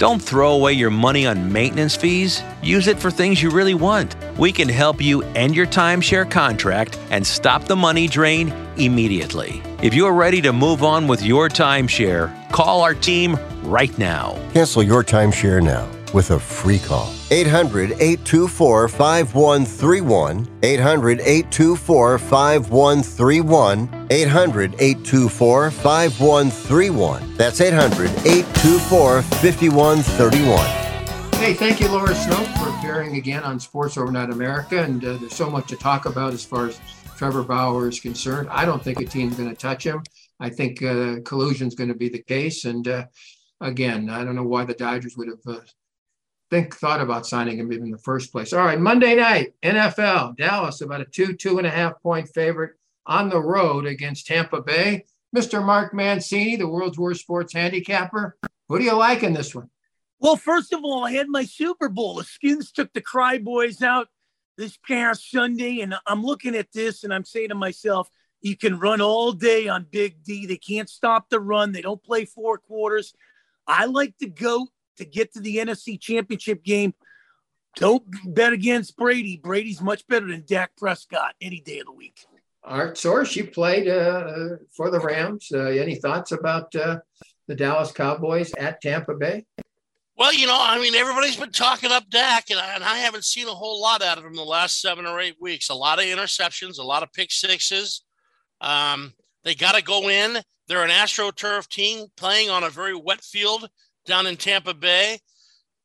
Speaker 17: Don't throw away your money on maintenance fees. Use it for things you really want. We can help you end your timeshare contract and stop the money drain immediately. If you're ready to move on with your timeshare, call our team right now.
Speaker 1: Cancel your timeshare now with a free call. 800 824 5131. 800 824 5131. 800 824 5131. That's 800 824 5131.
Speaker 2: Hey, thank you, Laura Snow, for appearing again on Sports Overnight America. And uh, there's so much to talk about as far as Trevor Bauer is concerned. I don't think a team's going to touch him. I think uh, collusion is going to be the case. And uh, again, I don't know why the Dodgers would have uh, think thought about signing him in the first place. All right, Monday night, NFL, Dallas about a two, two and a half point favorite on the road against Tampa Bay. Mr. Mark Mancini, the world's worst sports handicapper. What do you like in this one?
Speaker 9: Well, first of all, I had my Super Bowl. The Skins took the Cry Boys out this past Sunday, and I'm looking at this and I'm saying to myself, you can run all day on Big D. They can't stop the run. They don't play four quarters. I like the GOAT to get to the NFC Championship game. Don't bet against Brady. Brady's much better than Dak Prescott any day of the week.
Speaker 2: Art Source, you played uh, for the Rams. Uh, any thoughts about uh, the Dallas Cowboys at Tampa Bay?
Speaker 8: Well, you know, I mean, everybody's been talking up Dak, and I, and I haven't seen a whole lot out of him the last seven or eight weeks. A lot of interceptions, a lot of pick sixes. Um, they got to go in. They're an AstroTurf team playing on a very wet field down in Tampa Bay.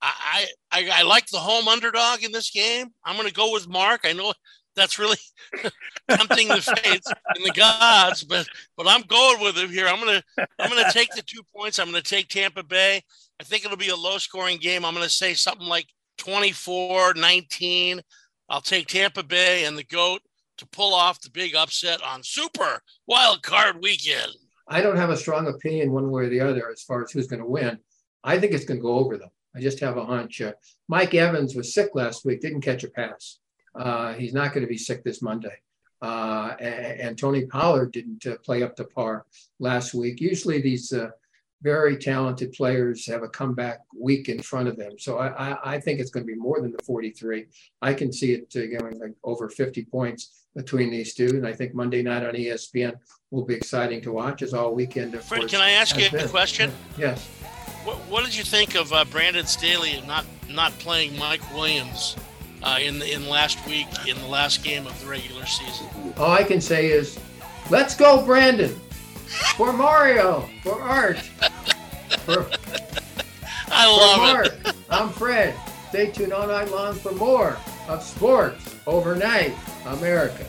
Speaker 8: I, I, I like the home underdog in this game. I'm going to go with Mark. I know that's really *laughs* tempting the fates and the gods, but but I'm going with him here. I'm gonna I'm gonna take the two points. I'm gonna take Tampa Bay. I think it'll be a low scoring game. I'm gonna say something like 24-19. I'll take Tampa Bay and the goat to pull off the big upset on Super Wild Card Weekend.
Speaker 2: I don't have a strong opinion one way or the other as far as who's going to win. I think it's going to go over them. I just have a hunch. Uh, Mike Evans was sick last week, didn't catch a pass. Uh, he's not going to be sick this Monday. Uh, and, and, Tony Pollard didn't uh, play up to par last week. Usually these uh, very talented players have a comeback week in front of them. So I, I, I think it's going to be more than the 43. I can see it uh, going like over 50 points between these two. And I think Monday night on ESPN will be exciting to watch as all weekend.
Speaker 8: Fred, can I ask you a question?
Speaker 2: Yes.
Speaker 8: What, what did you think of uh, Brandon Staley not not playing Mike Williams uh, in the, in last week in the last game of the regular season?
Speaker 2: All I can say is, let's go, Brandon, for Mario, for Art, for, *laughs*
Speaker 8: I love
Speaker 2: for Mark.
Speaker 8: it.
Speaker 2: I'm Fred. Stay tuned all night long for more of Sports Overnight America.